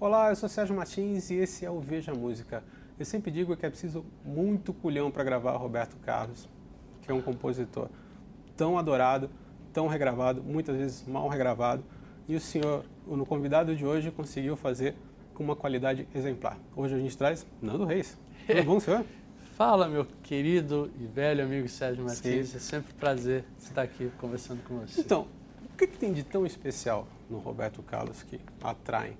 Olá, eu sou Sérgio Martins e esse é o Veja Música. Eu sempre digo que é preciso muito culhão para gravar Roberto Carlos, que é um compositor tão adorado, tão regravado, muitas vezes mal regravado, e o senhor, no convidado de hoje, conseguiu fazer com uma qualidade exemplar. Hoje a gente traz Nando Reis. Tudo bom, senhor? Fala, meu querido e velho amigo Sérgio Martins. Sim. É sempre um prazer estar aqui conversando com você. Então, o que, que tem de tão especial no Roberto Carlos que atrai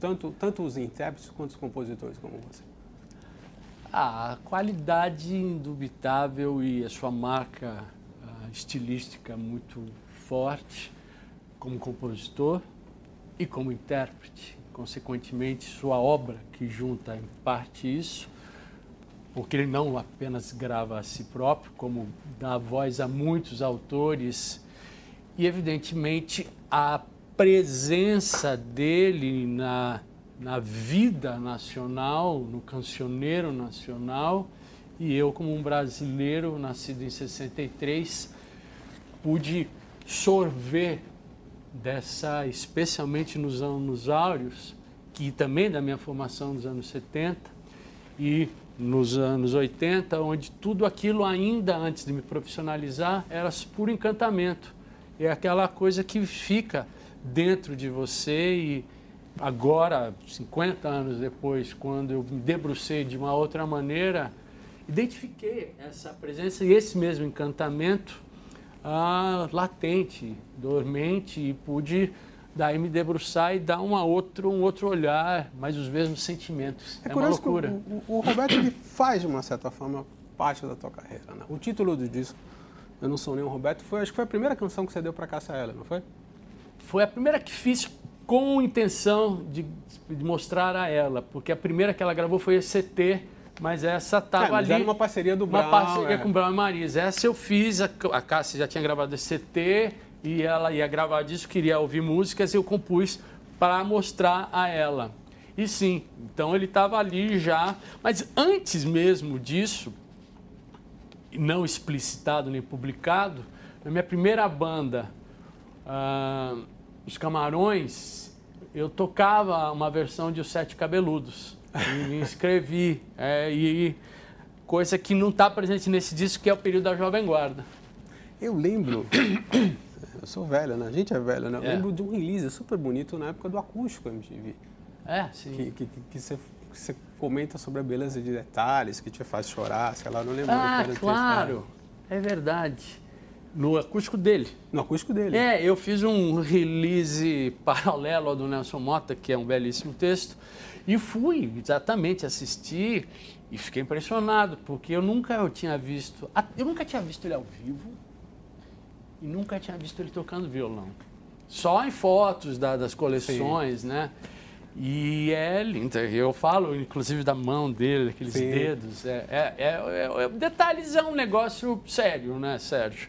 tanto, tanto os intérpretes quanto os compositores como você? a qualidade indubitável e a sua marca uh, estilística muito forte como compositor e como intérprete. Consequentemente, sua obra, que junta em parte isso, porque ele não apenas grava a si próprio, como dá voz a muitos autores, e evidentemente a presença dele na na vida nacional, no cancioneiro nacional, e eu, como um brasileiro nascido em 63, pude sorver dessa, especialmente nos anos áureos, que também da minha formação nos anos 70 e nos anos 80, onde tudo aquilo ainda antes de me profissionalizar era puro encantamento. É aquela coisa que fica dentro de você e agora, 50 anos depois, quando eu me debrucei de uma outra maneira, identifiquei essa presença e esse mesmo encantamento ah, latente, dormente, e pude daí me debruçar e dar uma outro, um outro olhar, mas os mesmos sentimentos. É, é uma loucura. O, o, Roberto ele faz, de uma certa forma, parte da tua carreira. Né? O título do disco, Eu Não Sou Nem Roberto, foi, acho que foi a primeira canção que você deu para Cássia Eller, não foi? Foi a primeira que fiz com intenção de, de, mostrar a ela, porque a primeira que ela gravou foi a CT, mas essa estava é, ali. Era uma parceria do Brown. Uma parceria é. com o Brown e Marisa. Essa eu fiz, a, a Cássia já tinha gravado a CT e ela ia gravar disso, queria ouvir músicas e eu compus para mostrar a ela. E sim, então ele estava ali já, mas antes mesmo disso, não explicitado nem publicado, na minha primeira banda, uh, os Camarões, eu tocava uma versão de Os Sete Cabeludos. E me inscrevi. É, e coisa que não está presente nesse disco, que é o período da Jovem Guarda. Eu lembro. Eu sou velho, né? A gente é velho, né? Eu é. lembro de um release super bonito na época do acústico MTV. É, sim. Que, que, que, você, que você comenta sobre a beleza de detalhes, que te faz chorar, sei lá, não lembro. Ah, claro. É verdade. No acústico dele. No acústico dele. É, eu fiz um release paralelo ao do Nelson Mota, que é um belíssimo texto, e fui exatamente assistir e fiquei impressionado, porque eu nunca eu tinha visto, eu nunca tinha visto ele ao vivo e nunca tinha visto ele tocando violão. Só em fotos da, das coleções, Sim. né? E é lindo. Eu falo, inclusive, da mão dele, aqueles Sim. dedos. É, é, é, é, detalhes é um negócio sério, né, Sérgio?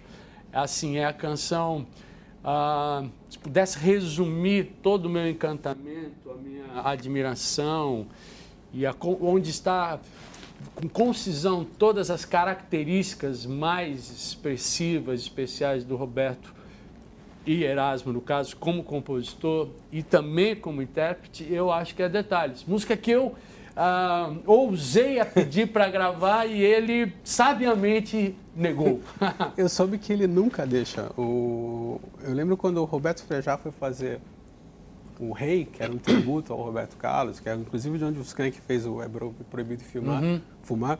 Assim, é a canção, ah, se pudesse resumir todo o meu encantamento, a minha admiração, e a, onde está com concisão todas as características mais expressivas, especiais do Roberto e Erasmo, no caso, como compositor e também como intérprete, eu acho que é detalhes. Música que eu ah, ousei a pedir para gravar e ele sabiamente negou. eu soube que ele nunca deixa. O... Eu lembro quando o Roberto Frejá foi fazer o Rei, que era um tributo ao Roberto Carlos, que é inclusive de onde o Skank fez o É Proibido Filmar, uhum. Fumar.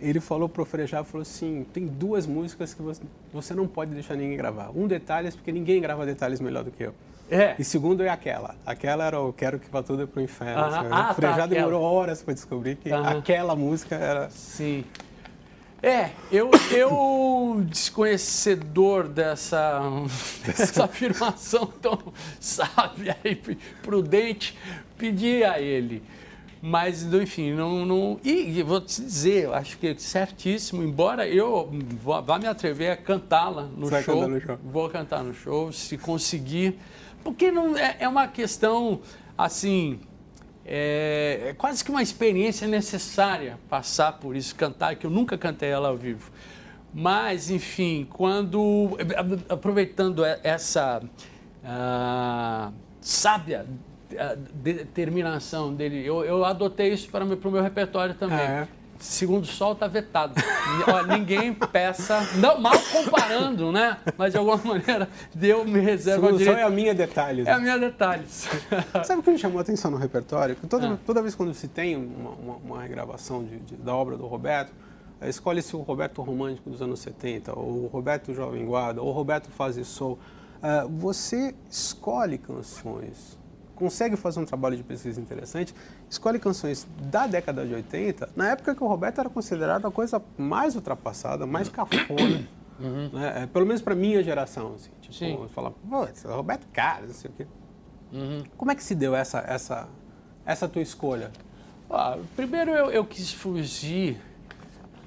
Ele falou pro Frejá, falou assim, tem duas músicas que você não pode deixar ninguém gravar. Um, detalhes, porque ninguém grava detalhes melhor do que eu. É. E segundo é aquela. Aquela era o Quero que vá tudo é pro inferno. Ah, assim, ah, tá, demorou aquela. horas para descobrir que aquela música era. Sim. É, eu, eu desconhecedor dessa, dessa afirmação tão sábia e prudente, pedi a ele. Mas, enfim, não. não e, vou te dizer, eu acho que é certíssimo, embora eu vá me atrever a cantá-la no, show, no show. Vou cantar no show, se conseguir porque não é, é uma questão assim, é, é, quase que uma experiência necessária passar por isso, cantar, que eu nunca cantei ela ao vivo. Mas, enfim, quando. Aproveitando essa uh, sábia a determinação dele. Eu, eu adotei isso para o meu repertório também. Ah, é. Segundo o Sol está vetado. ninguém peça, não, mal comparando, né? Mas de alguma maneira deu me reserva Segundo o Sol é a minha detalhes. É a minha detalhes. Sabe o que me chamou a atenção no repertório? Toda, ah. toda vez quando se tem uma, uma, uma regravação de, de, da obra do Roberto, escolhe-se o Roberto romântico dos anos 70, ou o Roberto Jovem Guarda, ou o Roberto Faz Soul. Uh, você escolhe canções consegue fazer um trabalho de pesquisa interessante, escolhe canções da década de 80, na época que o Roberto era considerado a coisa mais ultrapassada, mais cafona. Uhum. Né? É, pelo menos para minha geração. Assim, tipo, Sim. Fala, pô, é Roberto Carlos, não sei o quê. Uhum. Como é que se deu essa, essa, essa tua escolha? Ah, primeiro eu, eu, quis fugir,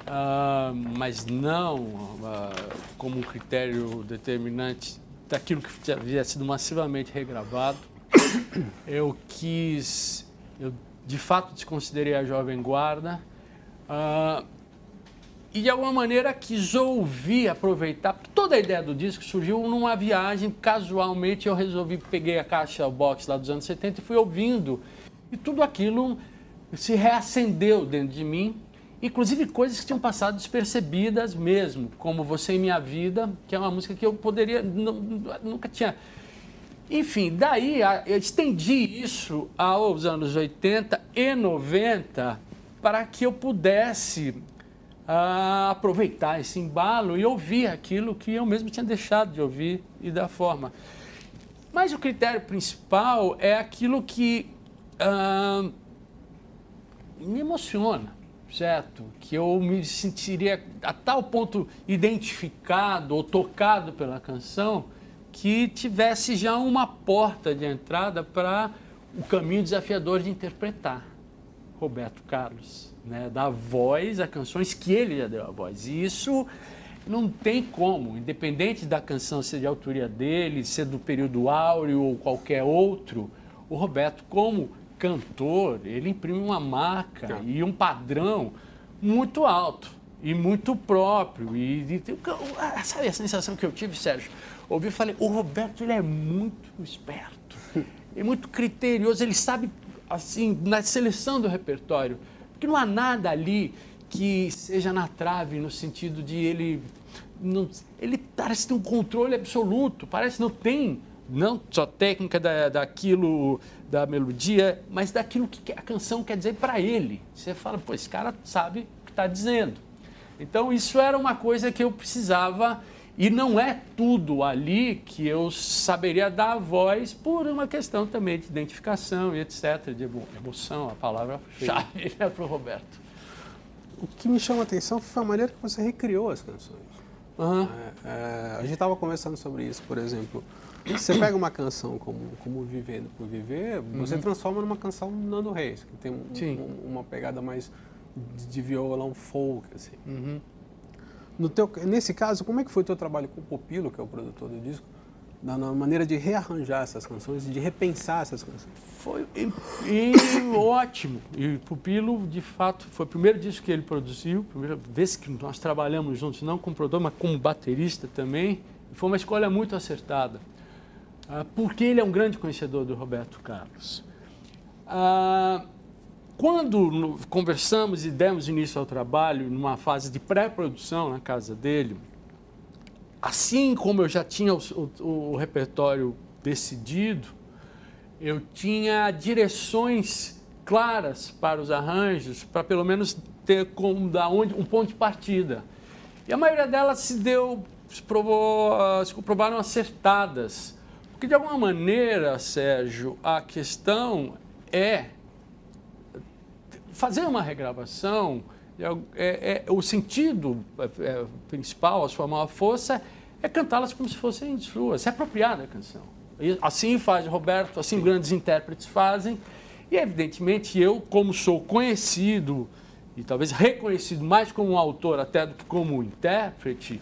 uh, mas não uh, como um critério determinante daquilo que havia sido massivamente regravado eu quis, eu de fato desconsiderei a Jovem Guarda uh, e de alguma maneira quis ouvir, aproveitar. Toda a ideia do disco surgiu numa viagem, casualmente eu resolvi, peguei a caixa box lá dos anos 70 e fui ouvindo. E tudo aquilo se reacendeu dentro de mim, inclusive coisas que tinham passado despercebidas mesmo, como Você em Minha Vida, que é uma música que eu poderia, nunca tinha enfim, daí eu estendi isso aos anos 80 e 90 para que eu pudesse uh, aproveitar esse embalo e ouvir aquilo que eu mesmo tinha deixado de ouvir e da forma. Mas o critério principal é aquilo que uh, me emociona, certo? Que eu me sentiria a tal ponto identificado ou tocado pela canção que tivesse já uma porta de entrada para o caminho desafiador de interpretar Roberto Carlos, né? dar voz a canções que ele já deu a voz. E isso não tem como, independente da canção ser de autoria dele, ser do período áureo ou qualquer outro, o Roberto, como cantor, ele imprime uma marca é. e um padrão muito alto e muito próprio. E, e sabe a sensação que eu tive, Sérgio? Ouvi e falei, o Roberto ele é muito esperto, é muito criterioso, ele sabe, assim, na seleção do repertório, porque não há nada ali que seja na trave, no sentido de ele. Não, ele parece ter um controle absoluto, parece não tem não só técnica da, daquilo, da melodia, mas daquilo que a canção quer dizer para ele. Você fala, pô, esse cara sabe o que está dizendo. Então, isso era uma coisa que eu precisava e não é tudo ali que eu saberia dar voz por uma questão também de identificação e etc., de emoção, a palavra-chave é para o Roberto. O que me chama a atenção foi a maneira que você recriou as canções. Uhum. É, é, a gente estava conversando sobre isso, por exemplo. Você pega uma canção como, como Vivendo por Viver, você uhum. transforma numa canção Nando Reis, que tem um, um, uma pegada mais de, de violão folk, assim. Uhum. No teu, nesse caso, como é que foi o teu trabalho com o Popilo, que é o produtor do disco, na, na maneira de rearranjar essas canções e de repensar essas canções? Foi e, e ótimo. E Pupilo, de fato, foi o primeiro disco que ele produziu, primeira vez que nós trabalhamos juntos, não como produtor, mas como baterista também. Foi uma escolha muito acertada, ah, porque ele é um grande conhecedor do Roberto Carlos. Ah, quando conversamos e demos início ao trabalho, numa fase de pré-produção na casa dele, assim como eu já tinha o, o, o repertório decidido, eu tinha direções claras para os arranjos, para pelo menos ter como da onde um ponto de partida. E a maioria delas se deu, se, provou, se comprovaram acertadas. Porque de alguma maneira, Sérgio, a questão é fazer uma regravação, é, é, é o sentido é, é, principal, a sua maior força, é cantá-las como se fossem suas, se apropriar da canção. E assim faz Roberto, assim grandes intérpretes fazem. E evidentemente eu, como sou conhecido e talvez reconhecido mais como um autor até do que como um intérprete,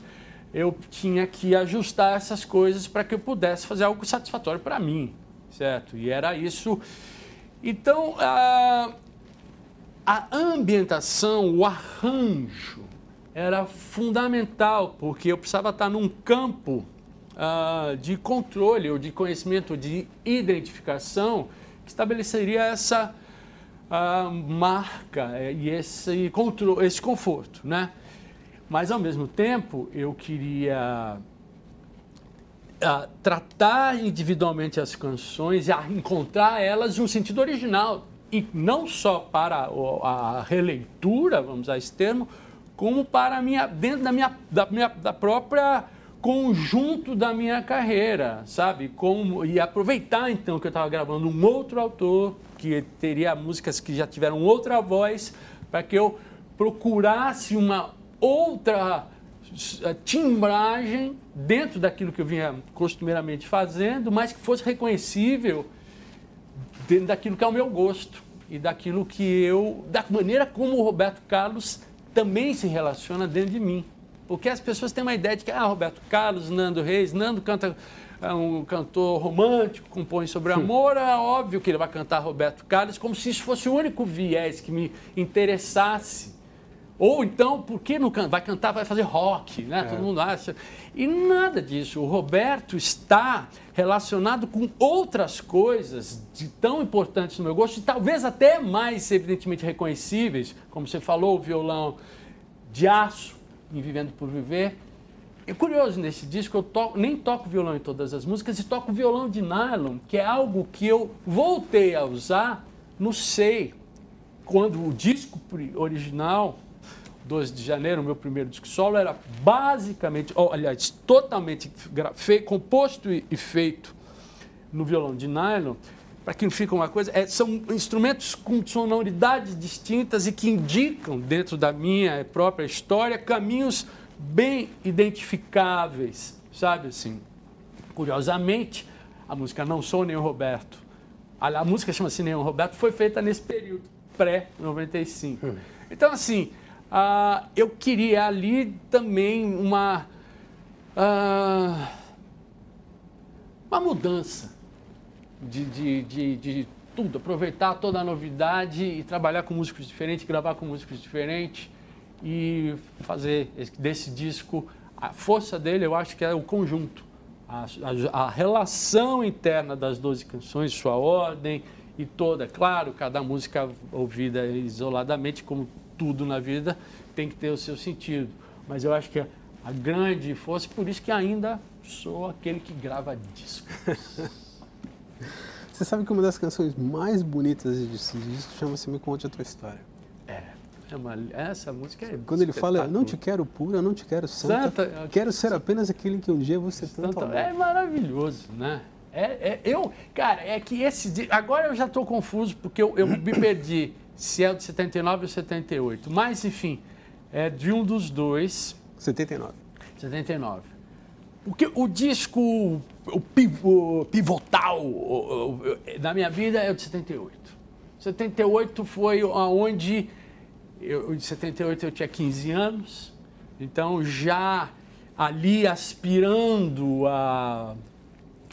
eu tinha que ajustar essas coisas para que eu pudesse fazer algo satisfatório para mim, certo? E era isso. Então, ah, a ambientação, o arranjo era fundamental, porque eu precisava estar num campo uh, de controle ou de conhecimento, de identificação, que estabeleceria essa uh, marca eh, e esse, controle, esse conforto, né? Mas, ao mesmo tempo, eu queria uh, tratar individualmente as canções e encontrar elas um sentido original. E não só para a releitura, vamos usar esse termo, como para minha, dentro da minha, da minha da própria conjunto da minha carreira, sabe? Como, e aproveitar então que eu estava gravando um outro autor, que teria músicas que já tiveram outra voz, para que eu procurasse uma outra eh, timbragem dentro daquilo que eu vinha costumeiramente fazendo, mas que fosse reconhecível dentro daquilo que é o meu gosto e daquilo que eu, da maneira como o Roberto Carlos também se relaciona dentro de mim. Porque as pessoas têm uma ideia de que, ah, Roberto Carlos, Nando Reis, Nando canta é um cantor romântico, compõe sobre amor, é óbvio que ele vai cantar Roberto Carlos, como se isso fosse o único viés que me interessasse. Ou então, por que não vai cantar, vai fazer rock, né? É. Todo mundo acha. E nada disso. O Roberto está relacionado com outras coisas de tão importantes no meu gosto, e talvez até mais evidentemente reconhecíveis, como você falou, o violão de aço em Vivendo por Viver. É curioso nesse disco, eu toco, nem toco violão em todas as músicas e toco violão de nylon, que é algo que eu voltei a usar no Sei, quando o disco original 12 de janeiro, meu primeiro disco solo, era basicamente, oh, aliás, totalmente composto e, e, feito no violão de nylon. Para que não fique uma coisa, é, são instrumentos com sonoridades distintas e que indicam, dentro da minha própria história, caminhos bem identificáveis, sabe assim? Curiosamente, a música Não Sou Nem o Roberto, a, a música chama-se Nem Roberto, foi feita nesse período, pré-95. Hum. Então, assim, ah, eu queria ali também uma, ah, uma mudança de, de, de, de, tudo, aproveitar toda a novidade e trabalhar com músicos diferentes, gravar com músicos diferentes e fazer desse disco, a força dele eu acho que é o conjunto, a, a, a relação interna das 12 canções, sua ordem e toda, claro, cada música ouvida isoladamente, como tudo na vida tem que ter o seu sentido. Mas eu acho que a grande força, por isso que ainda sou aquele que grava discos. Você sabe que uma das canções mais bonitas desse disco chama-se Me Conte a Tua História. É, é uma, essa música é Quando ele fala, não te quero pura, não te quero santa, santa quero ser apenas aquele que um dia você tanto amou. É maravilhoso, né? É, é, eu, cara, é que esse. Agora eu já estou confuso porque eu, eu me perdi se é de 79 ou 78. Mas, enfim, é de um dos dois. 79. 79. Porque o disco, o, pivotal da minha vida é o de 78. 78 foi onde, eu, em 78 eu tinha 15 anos, então já ali aspirando a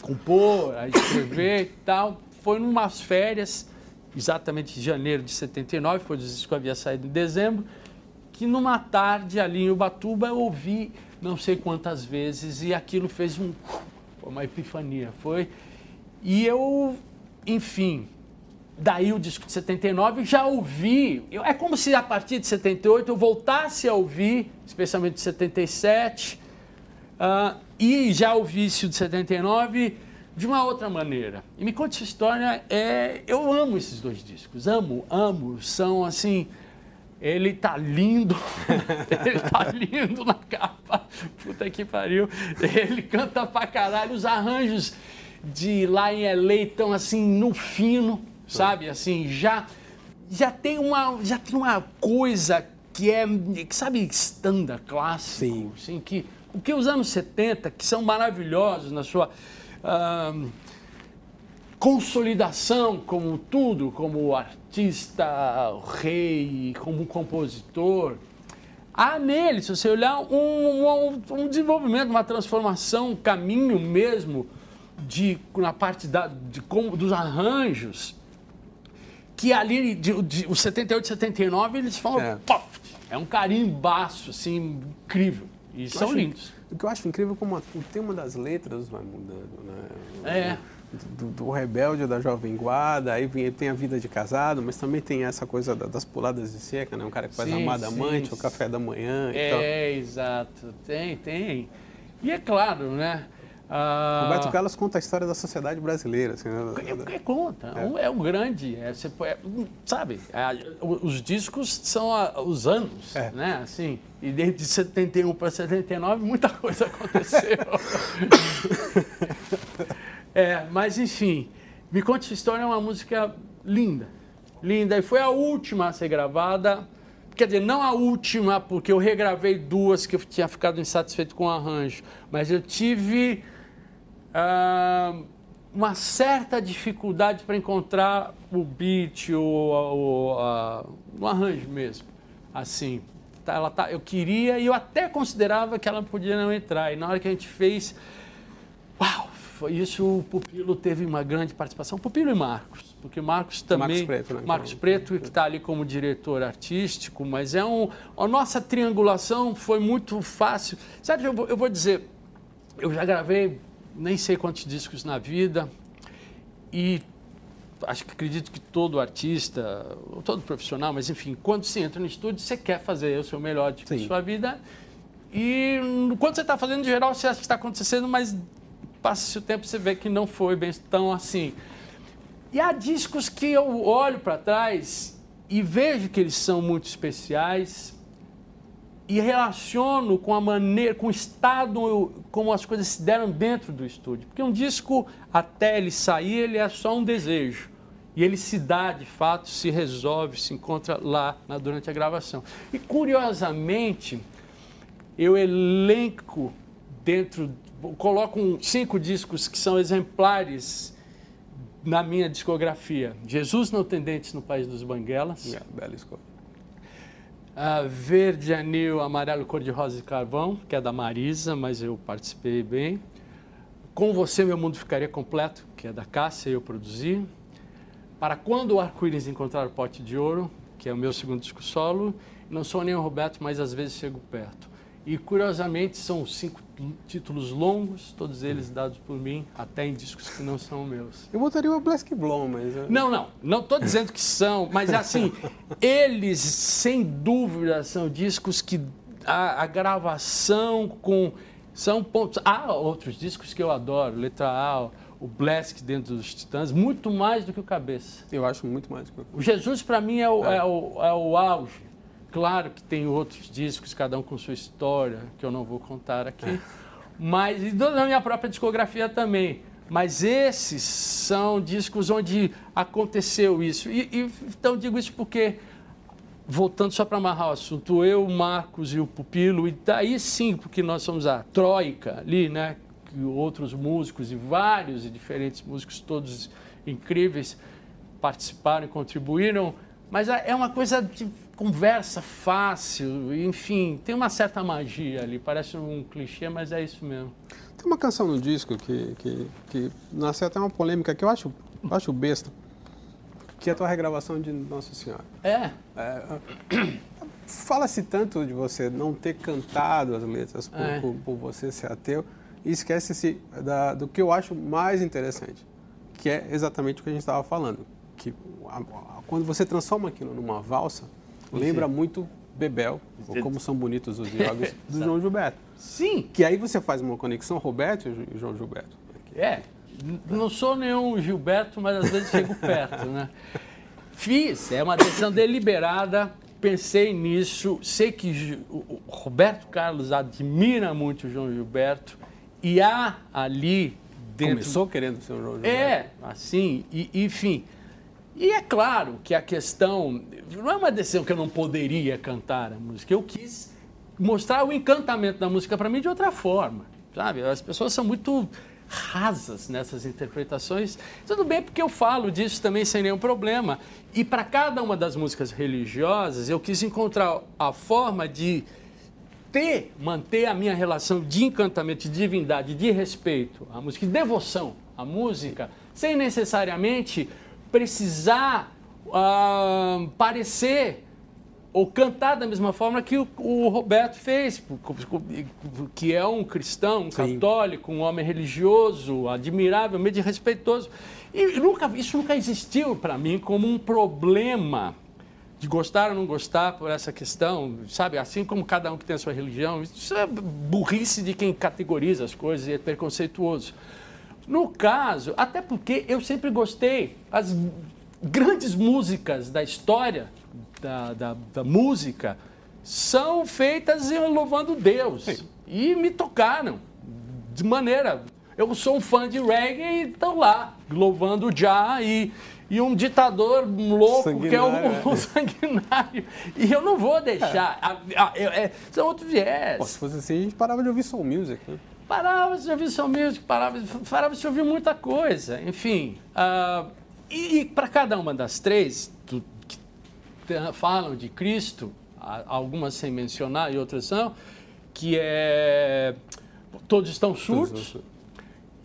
compor, a escrever e tal, foi numas férias exatamente em janeiro de 79, foi o disco que havia saído em dezembro, que numa tarde ali em Ubatuba eu ouvi não sei quantas vezes e aquilo fez um, uma epifania. Foi. E eu, enfim, daí o disco de 79 já ouvi. Eu, é como se a partir de 78 eu voltasse a ouvir, especialmente de 77, uh, e já ouvisse o de 79 de uma outra maneira. E me conte essa história, é, eu amo esses dois discos, amo, amo, são assim, ele tá lindo, ele tá lindo na capa, puta que pariu, ele canta pra caralho, os arranjos de lá em LA estão assim no fino, sabe, assim, já, já tem uma, já tem uma coisa que é, que sabe, standard, clássico, Sim. assim, que, o que os anos 70, que são maravilhosos na sua consolidação como tudo, como artista, rei, como compositor. Há nele, se você olhar, um, um, um desenvolvimento, uma transformação, um caminho mesmo de, na parte da, de, como, dos arranjos, que ali, de, de, os 78 e 79, eles falam, é. Puff, é um carimbaço, assim, incrível. E são acho, lindos. O que eu acho incrível é como o tema das letras vai mudando, né? É. Do, do, rebelde da jovem guarda, aí tem a vida de casado, mas também tem essa coisa das puladas de seca, né? Um cara que faz sim, amada amante, sim. o café da manhã. É, exato. Tem, tem. E é claro, né? Ah, Roberto Carlos conta a história da sociedade brasileira. Assim, né? é, é, conta, é. é um grande, é, você, é, sabe, é, os discos são a, os anos, é. né, assim, e desde 71 para 79 muita coisa aconteceu. é, mas enfim, Me Conte Sua História é uma música linda, linda, e foi a última a ser gravada, Quer dizer, não a última, porque eu regravei duas que eu tinha ficado insatisfeito com o arranjo, mas eu tive uh, uma certa dificuldade para encontrar o beat, o, o, o arranjo mesmo. Assim, tá, ela tá, eu queria e eu até considerava que ela podia não entrar. E na hora que a gente fez, uau, foi isso. O Pupilo teve uma grande participação. Pupilo e Marcos, porque Marcos também. Marcos Preto, né? Marcos Preto, que está ali como diretor artístico, mas é um. A nossa triangulação foi muito fácil. Sabe, eu vou, eu vou dizer, eu já gravei nem sei quantos discos na vida e acho que acredito que todo artista, todo profissional, mas enfim, quando você entra no estúdio, você quer fazer o seu melhor de Sim. sua vida. E quando você está fazendo, em geral, você acha que está acontecendo, mas passa-se o tempo você vê que não foi bem tão assim. E há discos que eu olho para trás e vejo que eles são muito especiais, e relaciono com a maneira, com o estado, como as coisas se deram dentro do estúdio. Porque um disco, até ele sair, ele é só um desejo. E ele se dá, de fato, se resolve, se encontra lá na, durante a gravação. E, curiosamente, eu elenco dentro, coloco um, cinco discos que são exemplares na minha discografia. Jesus Não Tem Dentes no País dos Banguelas. Yeah, bela escolha Uh, verde, anil, amarelo, cor-de-rosa e carvão, que é da Marisa, mas eu participei bem. Com você, meu mundo ficaria completo, que é da Cássia, eu produzi. Para quando o arco-íris encontrar o pote de ouro, que é o meu segundo disco solo. Não sou nem o Roberto, mas às vezes chego perto. E curiosamente são cinco títulos longos, todos eles dados por mim, até em discos que não são meus. Eu botaria o Black Blonde, mas. Não, não, não estou dizendo que são, mas assim, eles sem dúvida são discos que a, a, gravação com. São pontos. Há outros discos que eu adoro, Letra A, o Blask dentro dos Titãs, muito mais do que o Cabeça. Eu acho muito mais do que o O Jesus, para mim, é o, é. É, o, é o auge Claro que tem outros discos, cada um com sua história, que eu não vou contar aqui. É. Mas, e na minha própria discografia também. Mas esses são discos onde aconteceu isso. E, e então digo isso porque, voltando só para amarrar o assunto, eu, o Marcos e o Pupilo, e daí sim, porque nós somos a Troika ali, né? Que outros músicos e vários e diferentes músicos, todos incríveis, participaram e contribuíram. Mas é uma coisa de conversa fácil, enfim, tem uma certa magia ali. Parece um clichê, mas é isso mesmo. Tem uma canção no disco que, que, que nasceu até uma polêmica que eu acho, acho besta, que é a tua regravação de Nossa Senhora. É. é Fala-se tanto de você não ter cantado as letras por, é. por, por você ser ateu e esquece-se do que eu acho mais interessante, que é exatamente o que a gente estava falando. Que a, a, quando você transforma aquilo numa valsa, lembra muito Bebel, ou como são bonitos os jogos do João Gilberto. Sim. Que aí você faz uma conexão Roberto e João Gilberto. É, não sou nenhum Gilberto, mas às vezes chego perto, né? Fiz, é uma decisão deliberada, pensei nisso, sei que o Roberto Carlos admira muito o João Gilberto e há ali dentro... Começou querendo ser o João Gilberto. É, assim, e, enfim... E é claro que a questão não é uma decisão que eu não poderia cantar a música. Eu quis mostrar o encantamento da música para mim de outra forma, sabe? As pessoas são muito rasas nessas interpretações. Tudo bem porque eu falo disso também sem nenhum problema. E para cada uma das músicas religiosas, eu quis encontrar a forma de ter, manter a minha relação de encantamento, de divindade, de respeito à música, de devoção à música, sem necessariamente precisar uh, parecer ou cantar da mesma forma que o, o Roberto fez, que é um cristão, um Sim. católico, um homem religioso, admiravelmente respeitoso. E nunca, isso nunca existiu para mim como um problema de gostar ou não gostar por essa questão, sabe? Assim como cada um que tem a sua religião, isso é burrice de quem categoriza as coisas e é preconceituoso. No caso, até porque eu sempre gostei, as grandes músicas da história da, da, da música são feitas louvando Deus Sim. e me tocaram de maneira. Eu sou um fã de reggae e estão lá louvando já e e um ditador louco que é o, o, sanguinário. E eu não vou deixar. É. A, a, é, são outros viés. Pô, se fosse assim, a gente parava de ouvir soul music. Né? Parava de ouvir soul music, parava, parava de ouvir muita coisa. Enfim. Uh, e, e para cada uma das três, que falam de Cristo, algumas sem mencionar e outras são, que é. Todos estão surdos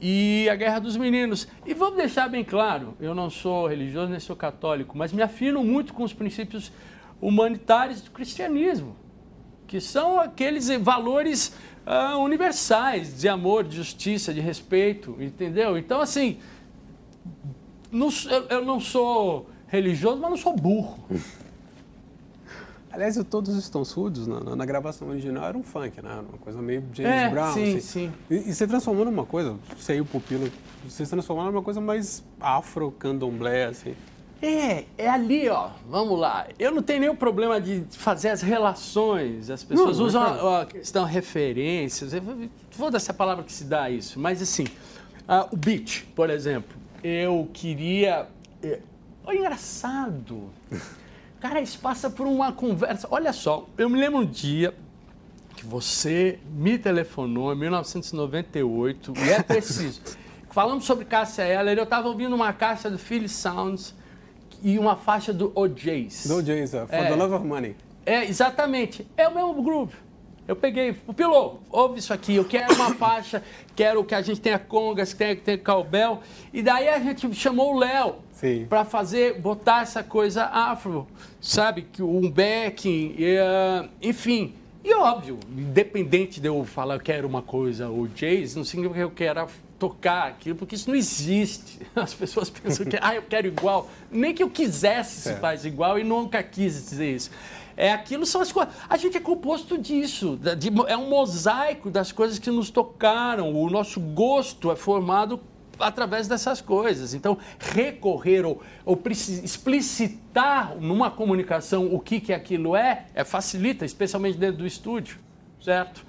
e a Guerra dos Meninos. E vamos deixar bem claro, eu não sou religioso nem sou católico, mas me afino muito com os princípios humanitários do cristianismo, que são aqueles valores uh, universais de amor, de justiça, de respeito, entendeu? Então, assim, não, eu, eu não sou religioso, mas não sou burro. Aliás, Todos Estão Surdos, na, na, gravação original, era um funk, né? Uma coisa meio James é, Brown. Sim, assim. sim. E, e, você transformou numa coisa, você e o Pupilo, você transformaram numa coisa mais afro-candomblé, assim. É, é ali, ó. Vamos lá. Eu não tenho nenhum problema de fazer as relações. As pessoas não, usam a, a questão referências. Foda-se a palavra que se dá a isso. Mas assim, uh, o beat, por exemplo. Eu queria. É, oh, engraçado. Cara, isso passa por uma conversa. Olha só, eu me lembro um dia que você me telefonou em 1998, e é preciso. Falamos sobre Cássia Eller, eu estava ouvindo uma caixa do Philly Sounds e uma faixa do OJs. Do OJs, uh, For é, the Love of Money. É, exatamente. É o mesmo grupo. Eu peguei, o piloto, ouve isso aqui, eu quero uma faixa, quero que a gente tenha congas, que tenha, que tenha cowbell. E daí a gente chamou o Léo para fazer, botar essa coisa afro, sabe? Que um backing, e, uh, enfim. E óbvio, independente de eu falar eu quero uma coisa ou jazz, não significa que eu quero tocar aquilo, porque isso não existe. As pessoas pensam que, ah, eu quero igual. Nem que eu quisesse se é. faz igual e nunca quis dizer isso. É aquilo são as coisas. A gente é composto disso, de, é um mosaico das coisas que nos tocaram. O nosso gosto é formado através dessas coisas. Então, recorrer ou, ou explicitar numa comunicação o que, que aquilo é, é facilita, especialmente dentro do estúdio, certo?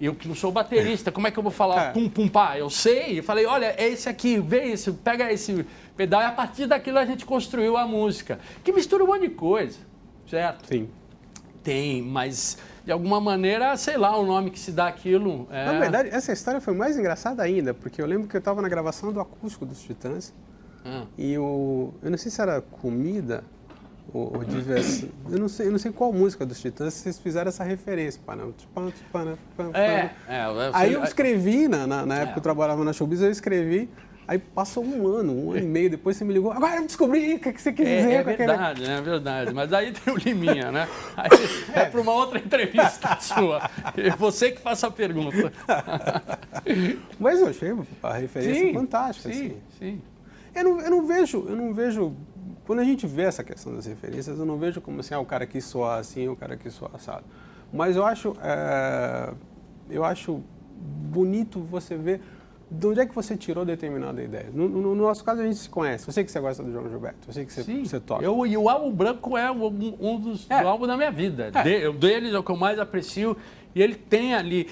Eu que não sou baterista, como é que eu vou falar é. pum pum pá? Eu sei, eu falei, olha, é esse aqui, vê esse, pega esse pedal, e a partir daquilo a gente construiu a música, que mistura um monte de coisa, certo? Sim. Tem, mas de alguma maneira, sei lá, o nome que se dá aquilo. É... Na verdade, essa história foi mais engraçada ainda, porque eu lembro que eu estava na gravação do acústico dos Titãs ah. e o. Eu não sei se era comida ou, ou diversão. Eu não, sei, eu não sei qual música dos Titãs vocês fizeram essa referência. É, é, Aí eu escrevi, na, na, na época é. que eu trabalhava na Showbiz, eu escrevi Aí passou um ano, um ano e meio depois você me ligou, agora eu descobri o que você quis é, dizer. É verdade, é verdade. Mas aí tem o Liminha, né? Aí é, é para uma outra entrevista sua. Você que faça a pergunta. Mas eu achei a referência sim, fantástica. Sim, assim. sim. Eu não, eu não vejo, eu não vejo. Quando a gente vê essa questão das referências, eu não vejo como assim, ah, o cara que soa assim, o cara que soa assado. Mas eu acho, é, eu acho bonito você ver de onde é que você tirou determinada ideia? No, no, no, nosso caso, a gente se conhece. Eu sei que você gosta do João Gilberto. Eu sei que você, Sim. você toca. Eu, e o Álbum Branco é um, um dos é. do álbum da minha vida. É. De, deles é o que eu mais aprecio. E ele tem ali...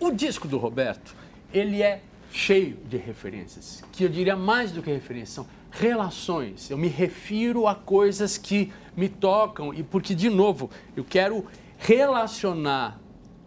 O disco do Roberto, ele é cheio de referências. Que eu diria mais do que referências. São relações. Eu me refiro a coisas que me tocam. E porque, de novo, eu quero relacionar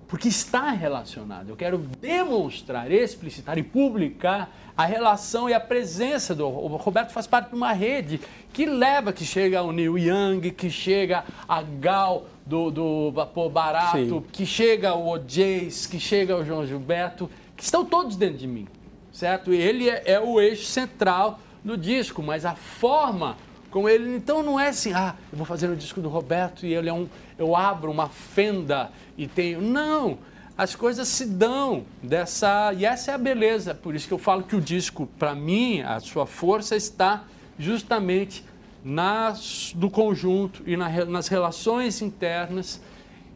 porque está relacionado. Eu quero demonstrar, explicitar e publicar a relação e a presença do o Roberto faz parte de uma rede que leva, que chega ao Neil Young, que chega a Gal do, do Vapor Barato, Sim. que chega ao OJs, que chega ao João Gilberto, que estão todos dentro de mim, certo? Ele é, é o eixo central do disco, mas a forma com ele. Então não é assim, ah, eu vou fazer o disco do Roberto e ele é um, eu abro uma fenda e tenho. Não! As coisas se dão dessa. E essa é a beleza. Por isso que eu falo que o disco, para mim, a sua força está justamente nas, do conjunto e na, nas relações internas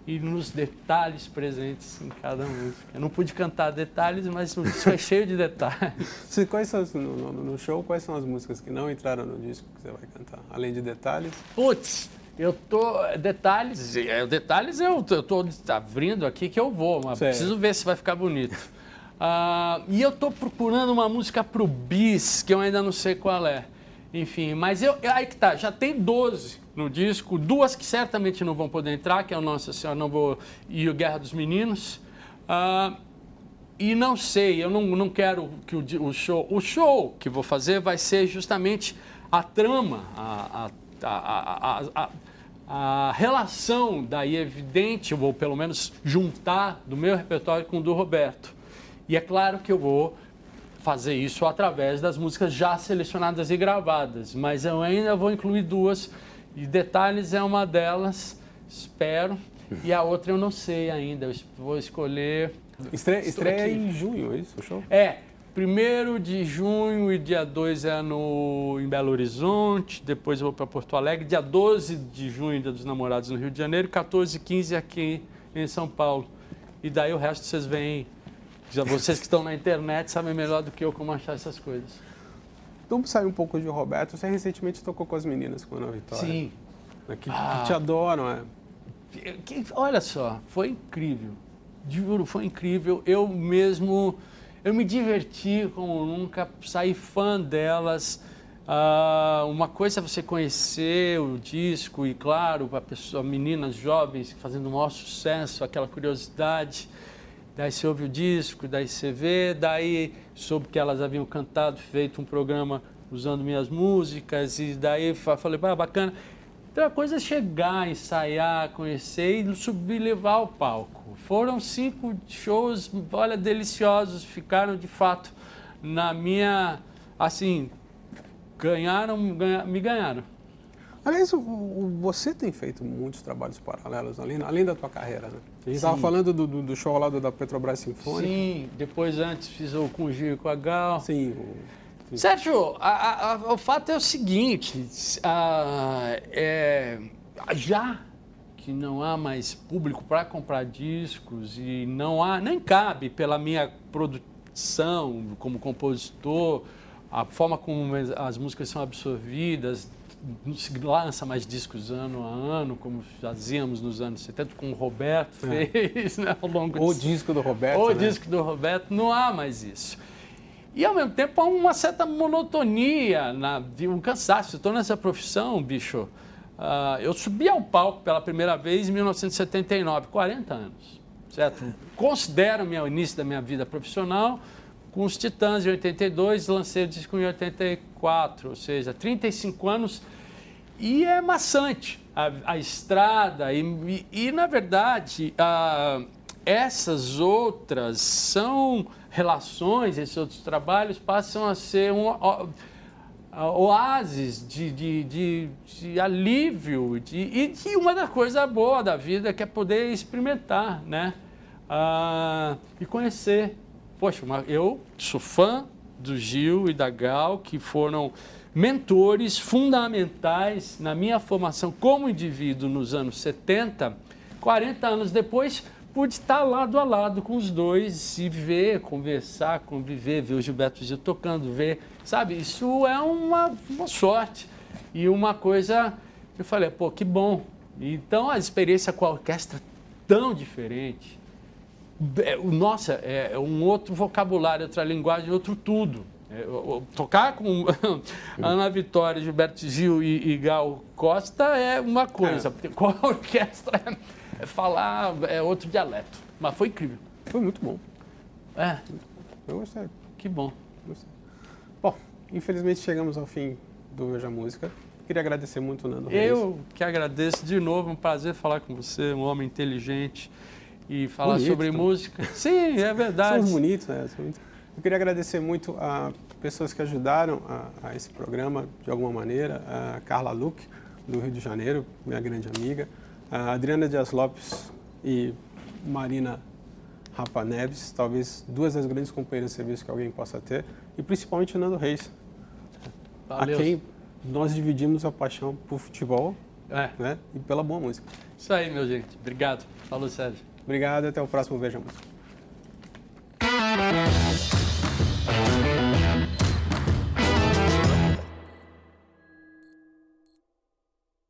e nos detalhes presentes em cada música. Eu não pude cantar detalhes, mas o disco é cheio de detalhes. Quais são, no, no, show, quais são as músicas que não entraram no disco que você vai cantar? Além de detalhes? Putz, eu tô. Detalhes, é, detalhes eu, eu tô abrindo aqui que eu vou, mas Sei. preciso ver se vai ficar bonito. Uh, e eu tô procurando uma música pro bis, que eu ainda não sei qual é. Enfim, mas eu, aí que tá, já tem 12 no disco, duas que certamente não vão poder entrar, que é o Nossa Senhora Não Vou e o Guerra dos Meninos. Uh, e não sei, eu não, não quero que o, o, show. O show que vou fazer vai ser justamente a trama, a, a, a, a, relação daí evidente, ou pelo menos juntar do meu repertório com o do Roberto. E é claro que eu vou fazer isso através das músicas já selecionadas e gravadas, mas eu ainda vou incluir duas e Detalhes é uma delas, espero, e a outra eu não sei ainda, eu vou escolher. Estreia, em junho, é isso? O show? É, primeiro de junho e dia 2 é no, em Belo Horizonte, depois eu vou para Porto Alegre, dia 12 de junho, dia dos namorados no Rio de Janeiro, 14 e 15 aqui em São Paulo. E daí o resto vocês veem já vocês que estão na internet sabem melhor do que eu como achar essas coisas. Vamos sair um pouco de Roberto. Você recentemente tocou com as meninas com a Ana Vitória. Sim. Que, que ah. te adoram, é. Que, olha só, foi incrível. Juro, foi incrível. Eu mesmo, eu me diverti como nunca, saí fã delas. Ah, uma coisa é você conhecer o disco e, claro, a pessoa, meninas jovens fazendo o maior sucesso, aquela curiosidade. Daí você ouve o disco, daí você vê, daí soube que elas haviam cantado, feito um programa usando minhas músicas, e daí falei, ah, bacana. Então a coisa é chegar, ensaiar, conhecer e subir levar ao palco. Foram cinco shows, olha, deliciosos, ficaram de fato na minha, assim, ganharam, ganha, me ganharam. Aliás, você tem feito muitos trabalhos paralelos, além, além da tua carreira, né? A gente estava falando do, do, show lá do, da Petrobras Sinfônica. Sim, depois antes fiz o com o Gil e com a Gal. Sim. sim. Sérgio, a, a, o fato é o seguinte, a, é, já que não há mais público para comprar discos e não há, nem cabe pela minha produção como compositor, a forma como as músicas são absorvidas, não se lança mais discos ano a ano, como fazíamos nos anos 70, como o Roberto é. fez né, ao longo O disco do Roberto. O né? disco do Roberto, não há mais isso. E ao mesmo tempo há uma certa monotonia, na, um cansaço. Estou nessa profissão, bicho. Uh, eu subi ao palco pela primeira vez em 1979, 40 anos, certo? Considero o início da minha vida profissional com os Titãs em 82, lancei o disco em 84, ou seja, 35 anos e é maçante a, a estrada e, e, e, na verdade, a, essas outras são relações, esses outros trabalhos passam a ser um oásis de, de, de, de alívio de, e de uma das coisas boas da vida que é poder experimentar, né? Ah, e conhecer poxa, eu sou fã do Gil e da Gal, que foram mentores fundamentais na minha formação como indivíduo nos anos 70. 40 anos depois, pude estar lado a lado com os dois e ver, conversar, conviver, ver o Gilberto Gil tocando, ver, sabe? Isso é uma, uma sorte e uma coisa. Eu falei, pô, que bom. Então a experiência com a orquestra tão diferente é, nossa, é, é um outro vocabulário, outra linguagem, outro tudo. É, tocar com Ana Vitória, Gilberto Gil e, e, Gal Costa é uma coisa, é. com a orquestra é, falar é outro dialeto. Mas foi incrível. Foi muito bom. É. Eu gostei. Que bom. Gostei. Bom, infelizmente chegamos ao fim do Veja Música. Queria agradecer muito, Nando Reis. Eu que agradeço de novo, um prazer falar com você, um homem inteligente e falar Bonito, sobre música. Sim, é verdade. Somos bonitos, né? Eu queria agradecer muito a pessoas que ajudaram a, a esse programa de alguma maneira. A Carla Luque, do Rio de Janeiro, minha grande amiga. A Adriana Dias Lopes e Marina Rapa Neves, talvez duas das grandes companheiras de serviço que alguém possa ter. E principalmente o Nando Reis, Valeu. a quem nós dividimos a paixão por futebol É, né? e pela boa música. isso aí, meu gente. Obrigado. Falou, Sérgio. Obrigado e até o próximo Vejamos.